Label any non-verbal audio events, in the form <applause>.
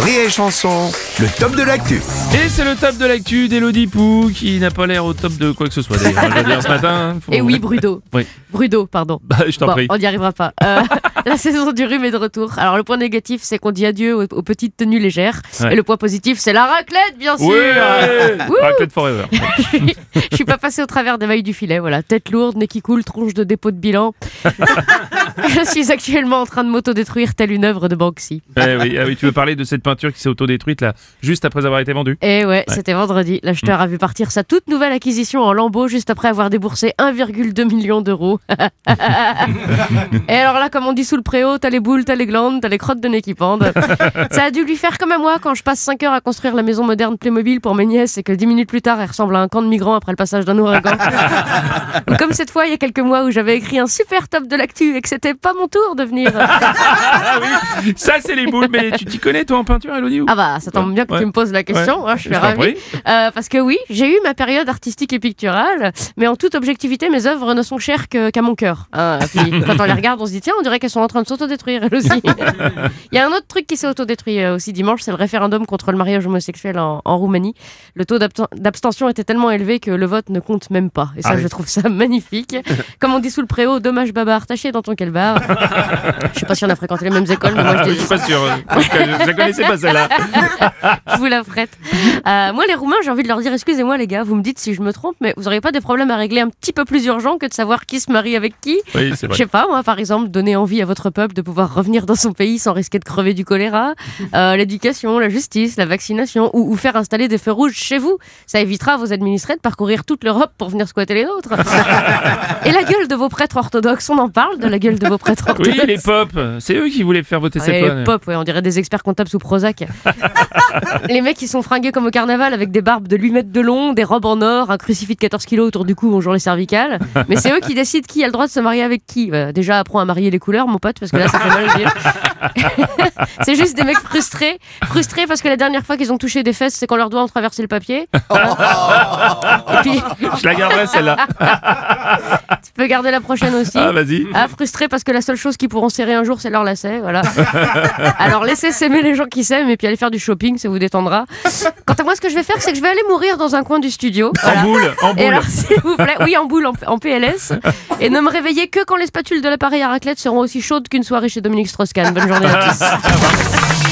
Rire et Chanson, le top de l'actu. Et c'est le top de l'actu d'Elodie Pou qui n'a pas l'air au top de quoi que ce soit d'ailleurs. Je veux dire ce matin. faut- Et oui, <laughs> Brudo. Oui. Brudo, pardon. Bah, je t'en Bon, prie. on n'y arrivera pas. Euh, <laughs> la saison du rhume est de retour. Alors le point négatif, c'est qu'on dit adieu aux, aux petites tenues légères. Ouais. Et le point positif, c'est la raclette, bien sûr. Ouais Wouh Raclette Forever. <laughs> Je suis pas passé au travers des mailles du filet. Voilà, tête lourde, nez qui coule, tronche de dépôt de bilan. <laughs> Je suis actuellement en train de m'autodétruire telle une œuvre de Banksy. Eh oui, ah oui, tu veux parler de cette peinture qui s'est autodétruite là, juste après avoir été vendue Et ouais, c'était vendredi. L'acheteur a vu partir sa toute nouvelle acquisition en lambeaux juste après avoir déboursé 1,2 million d'euros. <laughs> Et alors là, comme on dit sous le préau, t'as les boules, t'as les glandes, t'as les crottes de nez qui pendent. <laughs> Ça a dû lui faire comme à moi quand je passe 5 heures à construire la maison moderne Playmobil pour mes nièces et que 10 minutes plus tard, elle ressemble à un camp de migrants après le passage d'un ouragan. Ou comme cette fois, il y a quelques mois où j'avais écrit un super top de l'actu et que c'était pas mon tour de venir. <laughs> Ah oui Ça, c'est les boules, mais tu t'y connais toi en peinture, Elodie Ah bah, ça tombe bien que Ouais. tu me poses la question. Ouais. hein, je suis Je t'en ravie. prie. Euh, parce que oui, j'ai eu ma période artistique et picturale, mais en toute objectivité, mes œuvres ne sont chères qu'à mon cœur. Puis <laughs> quand on les regarde, on se dit tiens, on dirait qu'elles sont en train de s'autodétruire elles aussi. <laughs> Il y a un autre truc qui s'est autodétruit euh, aussi dimanche, c'est le référendum contre le mariage homosexuel en, en Roumanie. Le taux d'absten- d'abstention était tellement élevé que le vote ne compte même pas. Et ça, Ah oui. je trouve ça magnifique. Comme on dit sous le préau, dommage baba, taché dans ton calbar. <laughs> je sais pas si on a fréquenté les mêmes écoles, mais moi je Je dis suis pas sûr. euh, Je la connaissais pas celle-là. <laughs> je vous la prête. Euh, moi, les Roumains, j'ai envie de leur dire excusez-moi, les gars, vous me dites si je me trompe, mais vous n'auriez pas des problèmes à régler un petit peu plus urgents que de savoir qui se marie avec qui? Oui, Je sais pas, moi, par exemple, donner envie à votre peuple de pouvoir revenir dans son pays sans risquer de crever du choléra, euh, l'éducation, la justice, la vaccination, ou, ou faire installer des feux rouges chez vous. Ça évitera à vos administrés de parcourir toute l'Europe pour venir squatter les nôtres. <laughs> Et la gueule de vos prêtres orthodoxes, on en parle de la gueule de vos prêtres Oui, les pop, c'est eux qui voulaient faire voter cette Ouais, loi. pop, ouais, on dirait des experts comptables sous Prozac. <laughs> les mecs, ils sont fringués comme au carnaval avec des barbes de 8 mètres de long, des robes en or, un crucifix de 14 kilos autour du cou, bonjour les cervicales. Mais c'est eux qui décident qui a le droit de se marier avec qui. Euh, déjà, apprends à marier les couleurs, mon pote, parce que là, ça fait mal <laughs> c'est juste des mecs frustrés. Frustrés parce que la dernière fois qu'ils ont touché des fesses, c'est quand leurs doigts ont traversé le papier. Et puis, <laughs> Je la garderai celle-là. tu peux garder la prochaine aussi. Ah, vas-y. Ah, frustré parce que la seule chose qu'ils pourront serrer un jour, c'est leur lacet. Voilà. <laughs> Alors, laissez s'aimer les gens qui s'aiment et puis allez faire du shopping, ça vous détendra. Quant à moi, ce que je vais faire, c'est que je vais aller mourir dans un coin du studio. Voilà. En boule, en Et boule. alors, s'il vous plaît, oui, en boule, en, en PLS. Et ne me réveillez que quand les spatules de l'appareil à raclette seront aussi chaudes qu'une soirée chez Dominique Strauss-Kahn. Bonne journée à tous. <laughs>